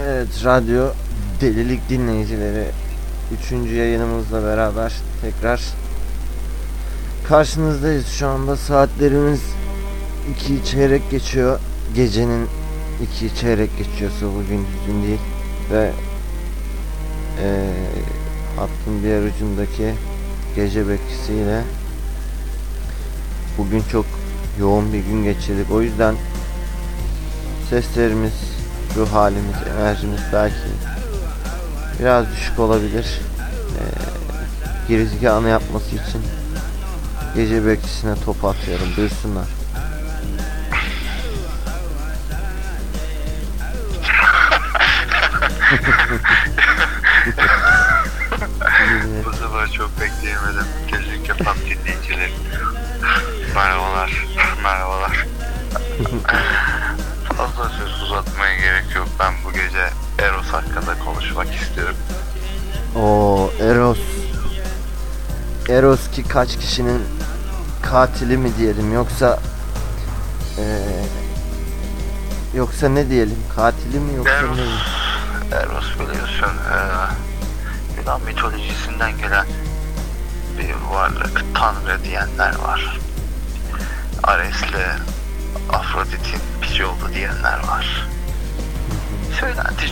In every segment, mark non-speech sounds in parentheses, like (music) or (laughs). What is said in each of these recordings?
Evet, radyo delilik dinleyicileri 3. yayınımızla beraber tekrar karşınızdayız. Şu anda saatlerimiz 2 çeyrek geçiyor. Gecenin 2 çeyrek geçiyorsa bugün gün değil ve eee hattın diğer ucundaki gece bekçisiyle bugün çok yoğun bir gün geçirdik. O yüzden seslerimiz, ruh halimiz, enerjimiz belki biraz düşük olabilir. Ee, girizgahını yapması için gece bekçisine top atıyorum. Buyursunlar. Bu sefer çok bekleyemedim. Gelecek yapan dinleyiciler. Merhabalar. Merhabalar. (laughs) Fazla söz uzatmaya gerek yok. Ben bu gece Eros hakkında konuşmak istiyorum. O Eros. Eros ki kaç kişinin katili mi diyelim yoksa ee, yoksa ne diyelim katili mi yoksa Eros, ne? Eros biliyorsun eee, Yunan mitolojisinden gelen bir varlık. Tanrı diyenler var. Ares'le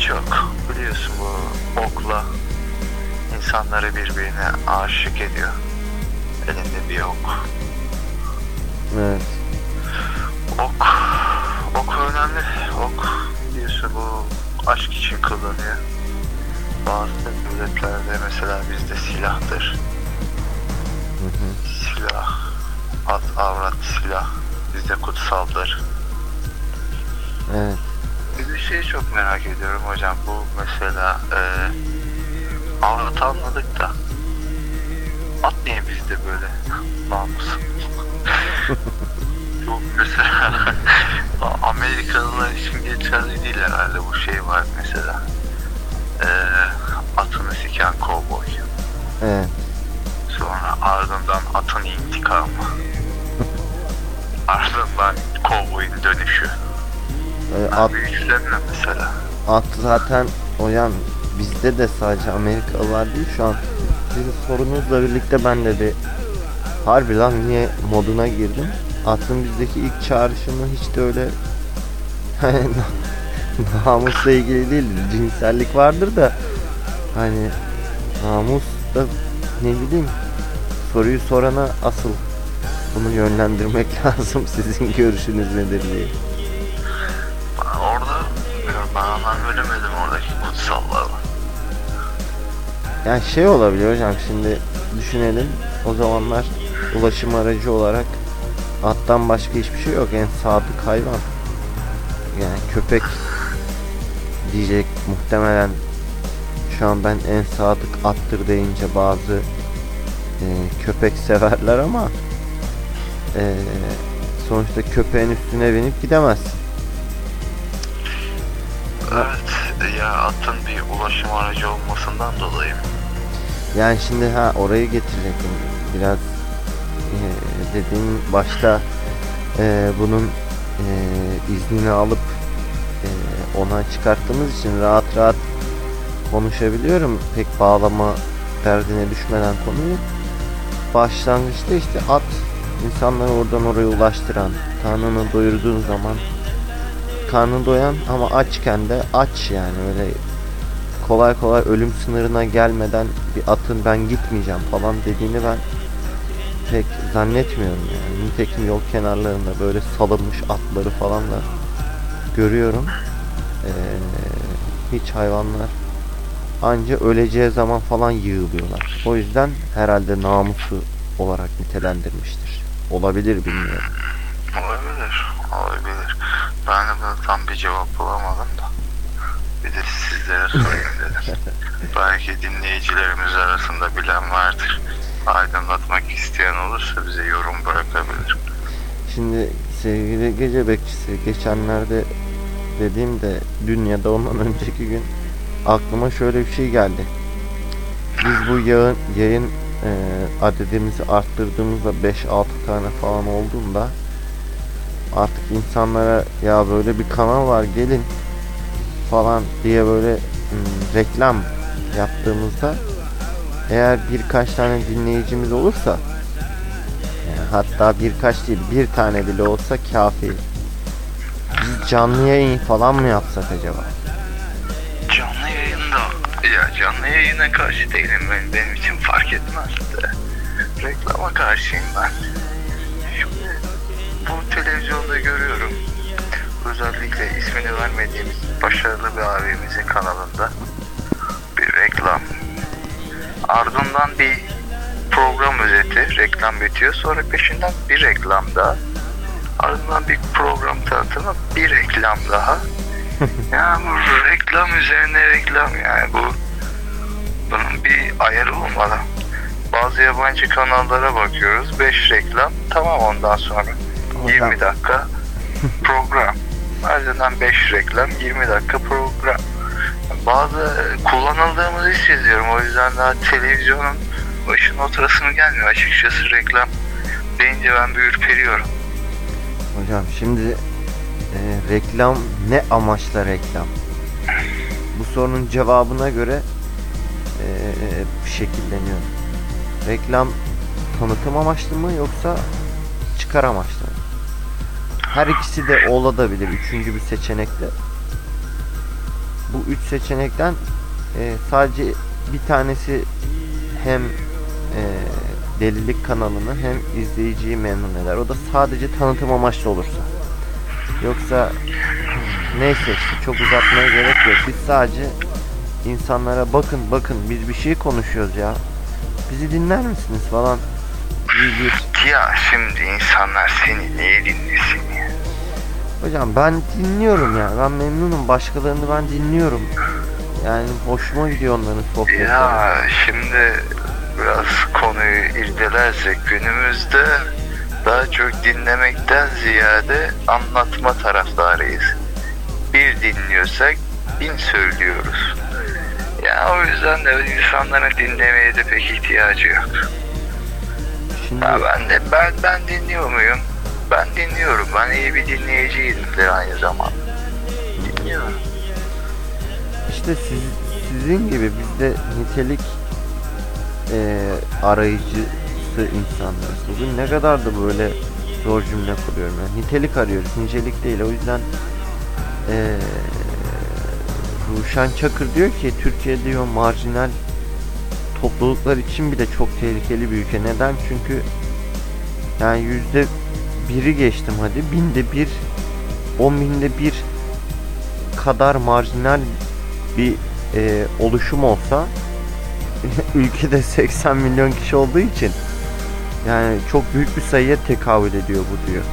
çok. Biliyorsun bu okla insanları birbirine aşık ediyor. Elinde bir ok. Evet. Ok, ok önemli. Ok biliyorsun bu aşk için kullanıyor. Bazı devletlerde mesela bizde silahtır. Hı hı. Silah, at, avrat silah bizde kutsaldır. Evet. Şeyi çok merak ediyorum hocam. Bu mesela e, avrat anladık da at niye bizde böyle (laughs) namus? (laughs) Yok mesela (laughs) Amerikalılar için geçerli değil herhalde bu şey var mesela. E, atını siken kovboy. Evet. Sonra ardından atın intikamı. ardından kovboyun dönüşü. Ee, at, mesela. at zaten o yan bizde de sadece Amerikalılar değil şu an sizin sorunuzla birlikte ben de bir harbi lan niye moduna girdim. Atın bizdeki ilk çağrışımı hiç de öyle (laughs) namusla ilgili değil cinsellik vardır da hani namus da ne bileyim soruyu sorana asıl bunu yönlendirmek (laughs) lazım sizin görüşünüz nedir diye. Anlam veremedim oradaki kutsallığa. Yani şey olabilir hocam şimdi düşünelim. O zamanlar ulaşım aracı olarak attan başka hiçbir şey yok. En sadık hayvan. Yani köpek diyecek muhtemelen. Şu an ben en sadık attır deyince bazı e, köpek severler ama e, sonuçta köpeğin üstüne binip gidemezsin Evet ya atın bir ulaşım aracı olmasından dolayı. Yani şimdi ha orayı getirecektim. Biraz e, dediğim başta e, bunun e, iznini alıp e, ona çıkarttığımız için rahat rahat konuşabiliyorum. Pek bağlama derdine düşmeden konuyu. Başlangıçta işte at insanları oradan oraya ulaştıran, karnını doyurduğun zaman karnı doyan ama açken de aç yani öyle kolay kolay ölüm sınırına gelmeden bir atın ben gitmeyeceğim falan dediğini ben pek zannetmiyorum yani. Nitekim yol kenarlarında böyle salınmış atları falan da görüyorum. Ee, hiç hayvanlar anca öleceği zaman falan yığılıyorlar. O yüzden herhalde namusu olarak nitelendirmiştir. Olabilir bilmiyorum. Olabilir, olabilir. Ben de buna tam bir cevap bulamadım da. Bir de sizlere sorayım dedim. (laughs) Belki dinleyicilerimiz arasında bilen vardır. Aydınlatmak isteyen olursa bize yorum bırakabilir. Şimdi sevgili gece bekçisi geçenlerde dediğimde dün ya da ondan önceki gün aklıma şöyle bir şey geldi. Biz bu yayın, yayın e, adedimizi arttırdığımızda 5-6 tane falan olduğunda artık insanlara ya böyle bir kanal var gelin falan diye böyle reklam yaptığımızda eğer birkaç tane dinleyicimiz olursa yani hatta birkaç değil bir tane bile olsa kafi. Biz canlı yayın falan mı yapsak acaba? Canlı yayında ya canlı yayına karşı değilim ben benim için fark etmez de reklama karşıyım ben. Televizyonda görüyorum özellikle ismini vermediğimiz başarılı bir abimizin kanalında bir reklam. Ardından bir program özeti, reklam bitiyor. Sonra peşinden bir reklam daha. Ardından bir program tanıtımı, bir reklam daha. (laughs) ya bu reklam üzerine reklam yani bu bunun bir ayarı olmalı. Bazı yabancı kanallara bakıyoruz. 5 reklam tamam ondan sonra. 20 dakika program. Ardından 5 reklam 20 dakika program. Bazı kullanıldığımızı hissediyorum. O yüzden daha televizyonun başına oturasım gelmiyor. Açıkçası reklam deyince ben bir ürperiyorum. Hocam şimdi e, reklam ne amaçla reklam? Bu sorunun cevabına göre e, şekilleniyor. Reklam tanıtım amaçlı mı yoksa çıkar amaçlı mı? Her ikisi de olabilir. Üçüncü bir seçenekte. Bu üç seçenekten e, sadece bir tanesi hem e, delilik kanalını hem izleyiciyi memnun eder. O da sadece tanıtım amaçlı olursa. Yoksa neyse işte çok uzatmaya gerek yok. Biz sadece insanlara bakın bakın biz bir şey konuşuyoruz ya. Bizi dinler misiniz falan bir, bir Ya şimdi insanlar seni niye dinlesin ya? Hocam ben dinliyorum ya. Ben memnunum. Başkalarını ben dinliyorum. Yani hoşuma gidiyor onların sohbetleri. Ya şimdi biraz konuyu irdelersek günümüzde daha çok dinlemekten ziyade anlatma taraftarıyız. Bir dinliyorsak bin söylüyoruz. Ya o yüzden de insanların dinlemeye de pek ihtiyacı yok. Şimdi Ya ben de ben ben dinliyor muyum? Ben dinliyorum. Ben iyi bir dinleyiciyimdir aynı zamanda. Dinliyorum. işte siz, sizin gibi biz de nitelik e, arayıcısı insanlarız. Bugün ne kadar da böyle zor cümle kuruyorum. Yani nitelik arıyoruz. Nicelik değil. O yüzden e, Ruşen Çakır diyor ki Türkiye diyor marjinal topluluklar için bile çok tehlikeli bir ülke. Neden? Çünkü yani yüzde biri geçtim hadi. Binde bir, on binde bir kadar marjinal bir e, oluşum olsa (laughs) ülkede 80 milyon kişi olduğu için yani çok büyük bir sayıya tekabül ediyor bu diyor.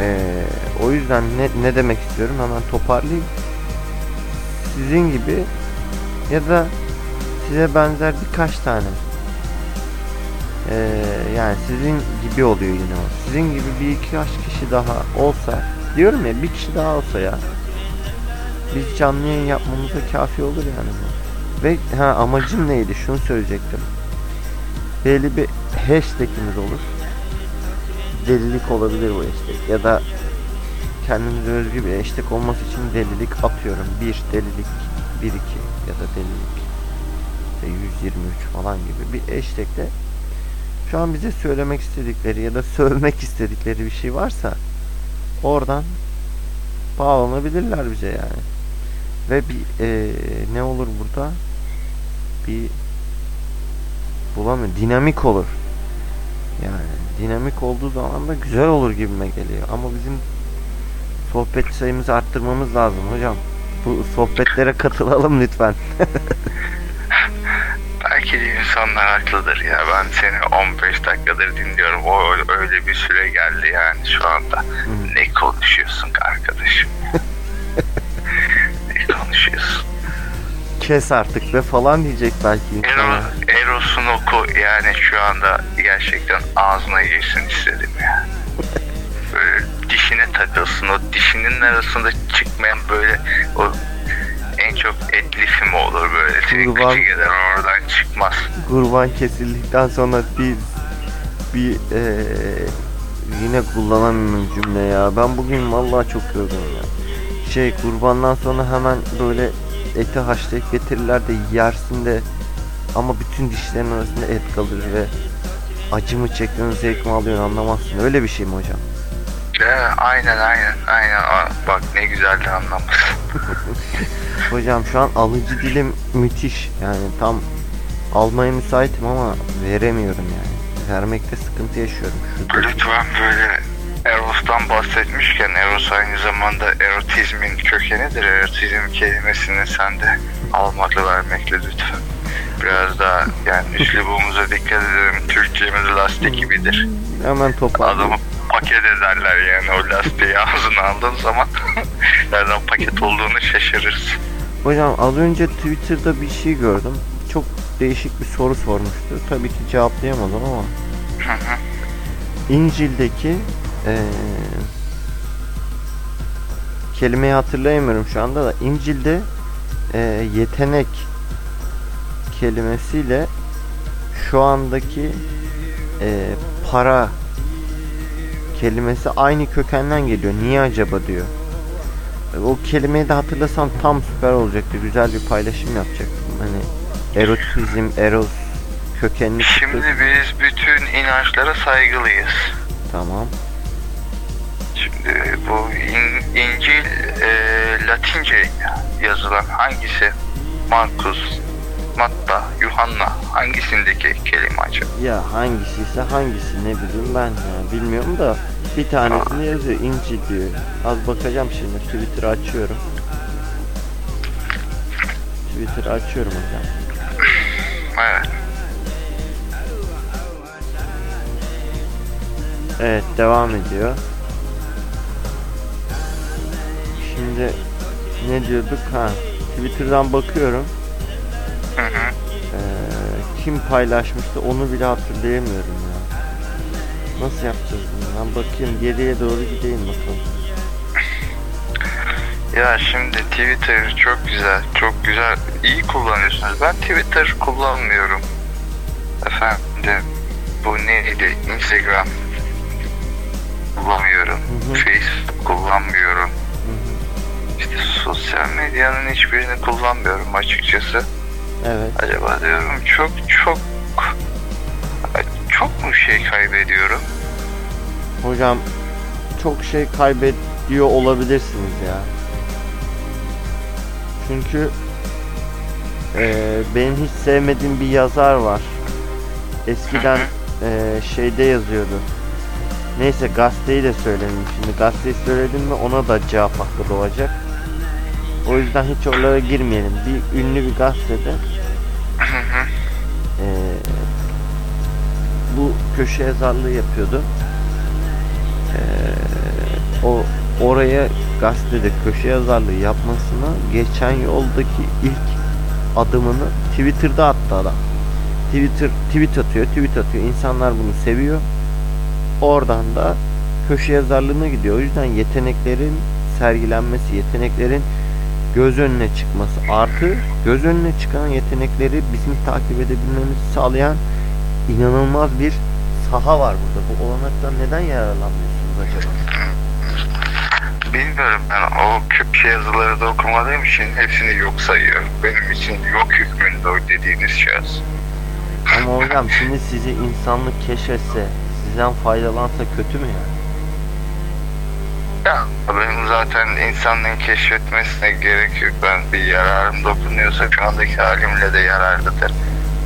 E, o yüzden ne, ne demek istiyorum hemen toparlayayım. Sizin gibi ya da size benzer birkaç tane ee, yani sizin gibi oluyor yine o. Sizin gibi bir iki kaç kişi daha olsa diyorum ya bir kişi daha olsa ya biz canlı yayın yapmamıza kafi olur yani bu. Ve ha amacım neydi? Şunu söyleyecektim. Belli bir hashtagimiz olur. Delilik olabilir bu hashtag. Ya da kendimize özgü bir hashtag olması için delilik atıyorum. Bir delilik, bir iki ya da delilik işte 123 falan gibi bir hashtagle şu an bize söylemek istedikleri ya da sövmek (laughs) istedikleri bir şey varsa oradan bağlanabilirler bize yani. Ve bir e, ne olur burada? Bir bulamıyorum. Dinamik olur. Yani dinamik olduğu zaman da güzel olur gibime geliyor. Ama bizim sohbet sayımızı arttırmamız lazım hocam. Bu sohbetlere katılalım lütfen. (laughs) De insanlar haklıdır ya. Ben seni 15 dakikadır dinliyorum. O öyle bir süre geldi yani şu anda. Ne konuşuyorsun arkadaşım? ne konuşuyorsun? Kes artık ve falan diyecek belki. Eros, Eros'un oku yani şu anda gerçekten ağzına girsin istedim ya. Böyle dişine takılsın. O dişinin arasında çıkmayan böyle o çok etli film olur böyle. Seni Kurban- eder oradan çıkmaz. kurban kesildikten sonra bir bir eee, yine kullanamıyorum cümle ya. Ben bugün vallahi çok yorgunum ya. şey kurbandan sonra hemen böyle eti haşlayıp getirirler de yersin de ama bütün dişlerin arasında et kalır ve acı mı çekiyorsun zevk mi alıyorsun anlamazsın. Öyle bir şey mi hocam? Ya, aynen aynen aynen. Aa, Bak ne güzel de anlamışsın. (laughs) Hocam şu an alıcı dilim müthiş. Yani tam almaya müsaitim ama veremiyorum yani. Vermekte sıkıntı yaşıyorum. Şurada Lütfen böyle Eros'tan bahsetmişken Eros aynı zamanda erotizmin kökenidir. Erotizm kelimesini sen de almakla vermekle lütfen. Biraz daha yani (laughs) üslubumuza dikkat edelim. Türkçemiz lastik gibidir. hemen toparlayayım. Adamı paket ederler yani o lastiği ağzına aldığın zaman (laughs) nereden paket olduğunu şaşırırsın. Hocam az önce Twitter'da bir şey gördüm. Çok değişik bir soru sormuştu. Tabii ki cevaplayamadım ama. İncil'deki eee kelimeyi hatırlayamıyorum şu anda da İncil'de eee, yetenek kelimesiyle şu andaki eee, para kelimesi aynı kökenden geliyor. Niye acaba diyor. O kelimeyi de hatırlasam tam süper olacaktı. Güzel bir paylaşım yapacaktım. Hani erotizm, eros kökenli Şimdi biz bütün inançlara saygılıyız. Tamam. Şimdi bu İn- İncil e, Latince yazılan hangisi? Markus, Matta, Yuhanna hangisindeki kelime acaba? Ya hangisi ise hangisi ne bileyim ben ya bilmiyorum da bir tanesini yazıyor İncil diyor. Az bakacağım şimdi Twitter açıyorum. Twitter açıyorum hocam. Evet. Evet devam ediyor. Şimdi ne diyorduk ha Twitter'dan bakıyorum. Hı hı. Ee, kim paylaşmıştı onu bile hatırlayamıyorum ya. Nasıl yapacağız bunu? Ben bakayım geriye doğru gideyim bakalım. Ya şimdi Twitter çok güzel, çok güzel, iyi kullanıyorsunuz. Ben Twitter kullanmıyorum. Efendim, bu neydi? Instagram kullanmıyorum. Hı hı. Facebook kullanmıyorum. Hı hı. İşte sosyal medyanın hiçbirini kullanmıyorum açıkçası. Evet. Acaba diyorum çok çok çok mu şey kaybediyorum? Hocam çok şey kaybediyor olabilirsiniz ya. Çünkü eee, benim hiç sevmediğim bir yazar var. Eskiden eee, şeyde yazıyordu. Neyse gazeteyi de söyledim. Şimdi gazeteyi söyledim mi ona da cevap hakkı doğacak. O yüzden hiç oralara girmeyelim. Bir ünlü bir gazetede eee, bu köşe yazarlığı yapıyordu. Eee, o oraya gazetede köşe yazarlığı yapmasına geçen yoldaki ilk adımını Twitter'da attı adam. Twitter tweet atıyor, tweet atıyor. İnsanlar bunu seviyor. Oradan da köşe yazarlığına gidiyor. O yüzden yeteneklerin sergilenmesi, yeteneklerin göz önüne çıkması artı göz önüne çıkan yetenekleri bizim takip edebilmemizi sağlayan inanılmaz bir saha var burada. Bu olanaktan neden yararlanmıyorsunuz acaba? Bilmiyorum ben o Kürtçe yazıları da okumadığım için hepsini yok sayıyorum. Benim için yok hükmünde o dediğiniz şahıs. Ama hocam şimdi sizi insanlık keşfetse, sizden faydalansa kötü mü ya? Ya benim zaten insanlığın keşfetmesine gerek yok. Ben bir yararım dokunuyorsa şu andaki halimle de yararlıdır.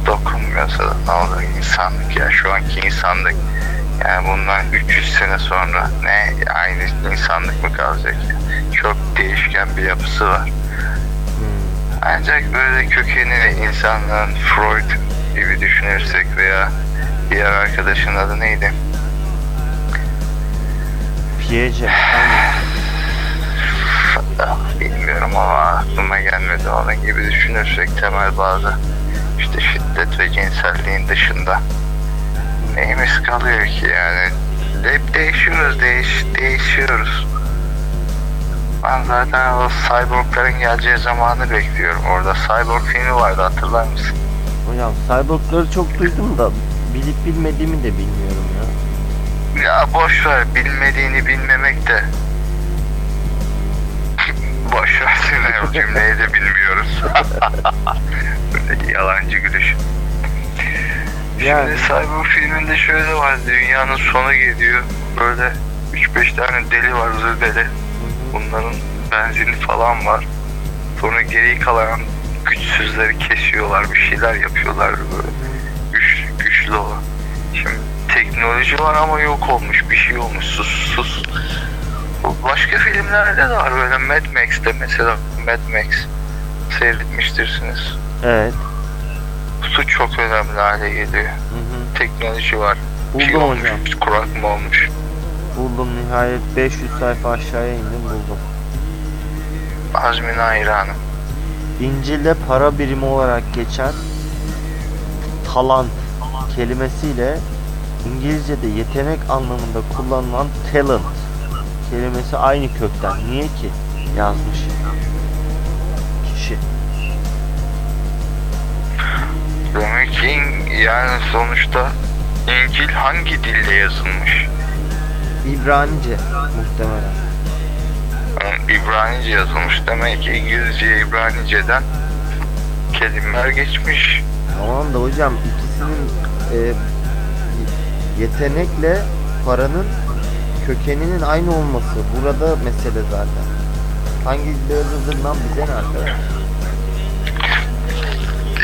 Dokunmuyorsa da ne olur insanlık ya şu anki insanlık. Yani bundan 300 sene sonra ne aynı insanlık mı kalacak ya? Çok değişken bir yapısı var. Hmm. Ancak böyle kökenini insanlığın Freud gibi düşünürsek veya diğer arkadaşın adı neydi? Ah, Bilmiyorum ama aklıma gelmedi. Onun gibi düşünürsek temel bazı işte şiddet ve cinselliğin dışında neyimiz kalıyor ki yani hep değişiyoruz değiş, değişiyoruz. Ben zaten o cyborgların geleceği zamanı bekliyorum. Orada cyborg filmi vardı hatırlar mısın? Hocam cyborgları çok duydum da bilip bilmediğimi de bilmiyorum ya. Boş ver bilmediğini bilmemek de Boş versene o cümleyi de bilmiyoruz. (laughs) Böyle yalancı gülüş. Yani. Şimdi Cyber filminde şöyle var. Dünyanın sonu geliyor. Böyle 3-5 tane deli var zır deli. Bunların benzini falan var. Sonra geri kalan güçsüzleri kesiyorlar. Bir şeyler yapıyorlar böyle. Güç, güçlü olan. Şimdi teknoloji var ama yok olmuş. Bir şey olmuş. Sus sus. Başka filmlerde de var böyle Mad Max'te mesela Mad Max seyretmiştirsiniz. Evet. Su çok önemli hale geliyor. Hı hı. Teknoloji var. Bir şey Buldum olmuş, hocam. kurak mı olmuş? Buldum nihayet 500 sayfa aşağıya indim buldum. Azmin hayranım. İncil'de para birimi olarak geçen talant kelimesiyle İngilizce'de yetenek anlamında kullanılan talent kelimesi aynı kökten. Niye ki? Yazmış. Kişi. Demek ki yani sonuçta İncil hangi dilde yazılmış? İbranice muhtemelen. Yani İbranice yazılmış. Demek ki İngilizce İbranice'den kelimeler geçmiş. Tamam da hocam ikisinin e, yetenekle paranın kökeninin aynı olması burada mesele zaten. Hangi yazıldığından bize ne arkadaş?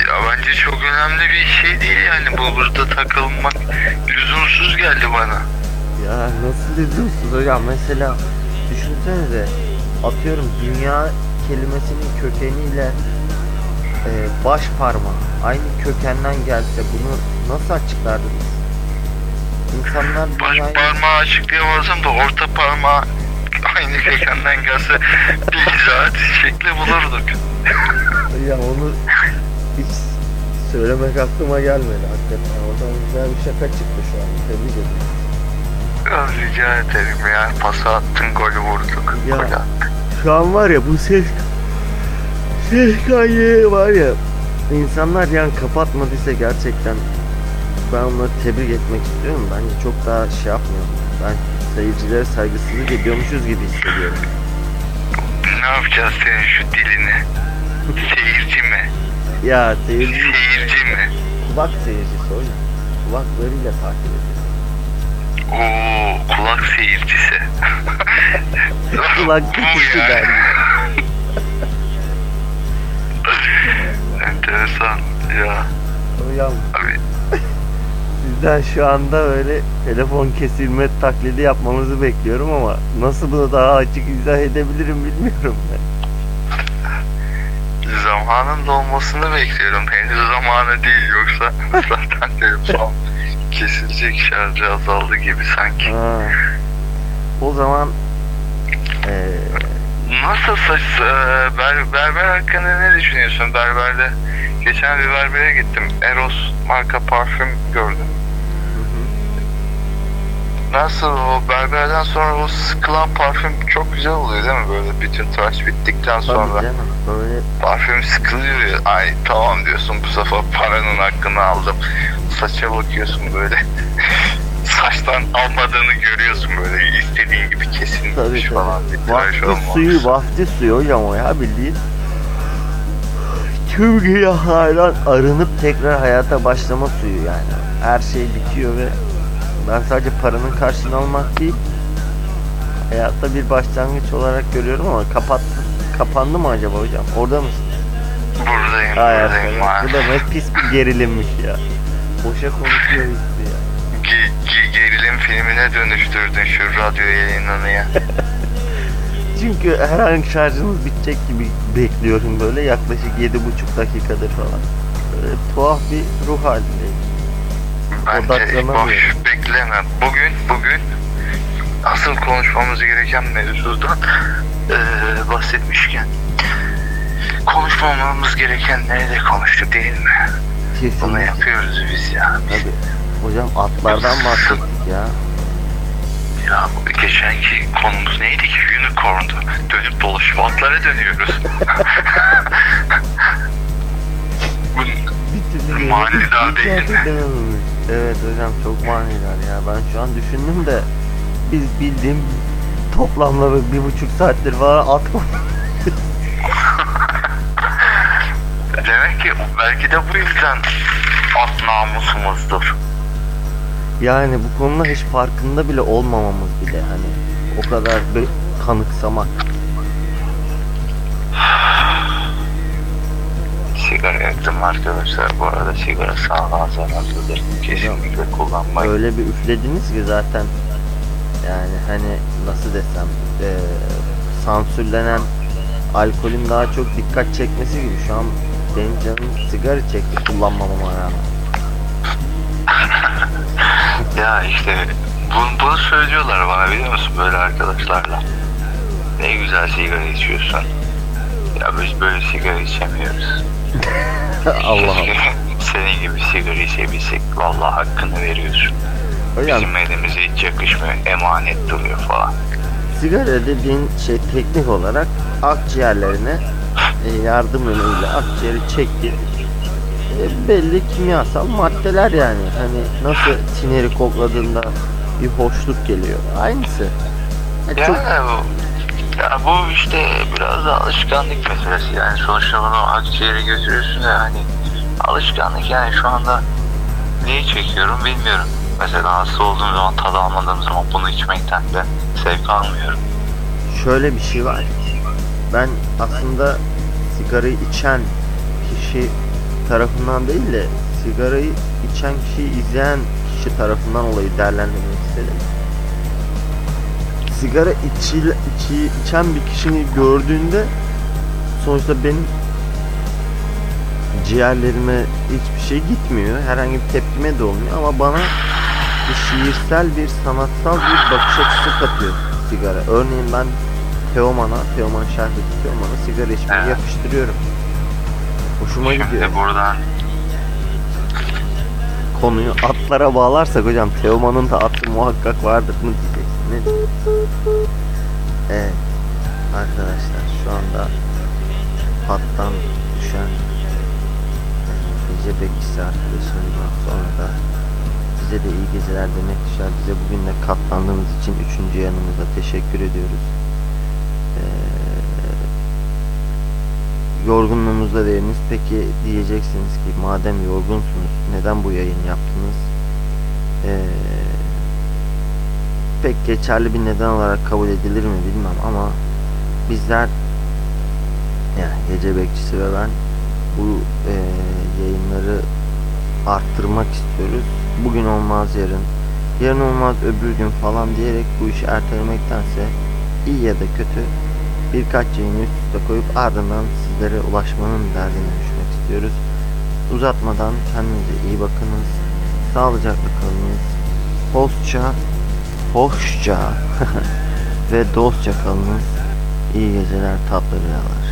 Ya bence çok önemli bir şey değil yani bu burada takılmak lüzumsuz geldi bana. Ya nasıl lüzumsuz hocam mesela düşünsenize atıyorum dünya kelimesinin kökeniyle e, baş parmağı aynı kökenden gelse bunu nasıl açıklardınız? İnsanlar Baş dünyayı parmağı açıklayamazsam da orta parmağı aynı kökenden gelse bir izahat şekli bulurduk. ya onu hiç söylemek aklıma gelmedi hakikaten. Oradan güzel bir şaka çıktı şu an. Tebrik ederim. Biraz rica ederim ya. Pası attın golü vurduk. Ya. Gol. Şu an var ya bu ses ses kaydı var ya insanlar yani kapatmadıysa gerçekten ben onları tebrik etmek istiyorum. Bence çok daha şey yapmıyorum. Ben seyircilere saygısızlık ediyormuşuz gibi hissediyorum. Ne yapacağız senin şu dilini? Seyirci mi? Ya seyirci Seyirci mi? kulak seyircisi hocam. Kulaklarıyla takip ediyor. Oo, kulak seyircisi. (laughs) Kulak ya. der. (laughs) Enteresan ya. Hocam Abi sizden şu anda öyle telefon kesilme taklidi yapmanızı bekliyorum ama nasıl bunu daha açık izah edebilirim bilmiyorum ben. zamanın dolmasını bekliyorum. Henüz zamanı değil yoksa (laughs) zaten telefon kesilecek şarjı azaldı gibi sanki. Ha. O zaman eee Nasıl saç e, ber, berber hakkında ne düşünüyorsun? Berberde geçen bir berbere gittim. Eros marka parfüm gördüm. Nasıl o berberden sonra o sıkılan parfüm çok güzel oluyor değil mi? Böyle bütün tıraş bittikten Tabii sonra canım böyle parfüm sıkılıyor ya. Ay tamam diyorsun bu sefer paranın hakkını aldım. Saça bakıyorsun böyle. (laughs) Saçtan almadığını görüyorsun böyle istediğin gibi tabii kesilmiş tabii. falan tıraş Vaftiz olmamış. suyu, vaftiz suyu hocam o ya bildiğin. Tüm günahlardan arınıp tekrar hayata başlama suyu yani. Her şey bitiyor ve ben sadece paranın karşılığını almak değil hayatta bir başlangıç olarak görüyorum ama kapat kapandı mı acaba hocam? Orada mısın? Buradayım, Hay buradayım. bu da ne pis bir gerilimmiş ya. Boşa konuşuyor hissi ya. Ge- ge- gerilim filmine dönüştürdün şu radyo yayınını ya. (laughs) Çünkü her an şarjınız bitecek gibi bekliyorum böyle yaklaşık yedi buçuk dakikadır falan. Böyle tuhaf bir ruh halindeyim. Bence boş bekleme. Bugün, bugün asıl konuşmamız gereken mevzudan eee, bahsetmişken konuşmamamız gerekenleri de konuştuk değil mi? Bunu Kesinlikle. yapıyoruz biz ya. Tabii. Hocam atlardan bahsettik ya. Ya bu geçenki konumuz neydi ki? Unicorn'du. Dönüp dolaşıp atlara dönüyoruz. (laughs) Bu Manidar değil mi? Evet hocam çok maniler ya. Ben şu an düşündüm de biz bildiğim toplamla bir buçuk saattir falan atma. (laughs) Demek ki belki de bu yüzden at namusumuzdur. Yani bu konuda hiç farkında bile olmamamız bile hani o kadar böyle kanıksamak. Sigara yaktım arkadaşlar. Bu arada sigara sağlığa zararlıdır. Kesinlikle kullanmayın. Öyle bir üflediniz ki zaten yani hani nasıl desem eee, sansürlenen alkolün daha çok dikkat çekmesi gibi şu an benim canım sigara çekti kullanmamama rağmen. (laughs) Ya işte bunu, bunu söylüyorlar bana biliyor musun böyle arkadaşlarla. Ne güzel sigara içiyorsun. Ya biz böyle sigara içemiyoruz. Allah Allah. Senin gibi sigara içebilsek. Vallahi hakkını veriyorsun. Hocam Bizim elimize hiç yakışmıyor. Emanet duruyor falan. sigara dediğin şey teknik olarak akciğerlerine e, yardım yönüyle akciğeri çekti. E, belli kimyasal maddeler yani. Hani nasıl tineri kokladığında bir hoşluk geliyor. Aynısı. E, Ya çok bu, ya bu işte biraz da alışkanlık meselesi yani sonuçta bunu akciğere götürüyorsun ya hani alışkanlık yani şu anda neyi çekiyorum bilmiyorum. Mesela hasta olduğum zaman tad almadığım zaman bunu içmekten de zevk almıyorum. şöyle bir şey var. Ben aslında sigarayı içen kişi tarafından değil de sigarayı içen kişiyi izleyen kişi tarafından olayı değerlendirmek istedim. Sigara içil, içi, içen bir kişini gördüğünde sonuçta benim ciğerlerime hiçbir şey gitmiyor. Herhangi bir tepkime de olmuyor ama bana bir şiirsel bir sanatsal bir bakış açısı katıyor sigara. Örneğin ben Teoman'a, Teoman Şerbeti Teoman'a sigara içmeyi Evet. yapıştırıyorum. Hoşuma gidiyor. Şimdi buradan Konuyu atlara bağlarsak hocam Teoman'ın da atı muhakkak vardır diyeceksiniz. Evet arkadaşlar şu anda attan düşen gece bekçisi arkadaşımızdan sonra da size de iyi geceler demek düşer. Bize bugün de katlandığınız için üçüncü yanımıza teşekkür ediyoruz. Ee, yorgunluğunuzda değiniz. Peki diyeceksiniz ki madem yorgunsunuz neden bu yayın yaptınız? Ee, pek geçerli bir neden olarak kabul edilir mi bilmem ama bizler yani gece bekçisi ve ben bu e, yayınları arttırmak istiyoruz. Bugün olmaz yarın, yarın olmaz öbür gün falan diyerek bu işi ertelemektense iyi ya da kötü birkaç yayını üst üste koyup ardından sizlere ulaşmanın derdine düşmek istiyoruz. Uzatmadan kendinize iyi bakınız. Sağlıcakla kalınız. Hoşça, hoşça (laughs) ve dostça kalınız. İyi geceler, tatlı rüyalar.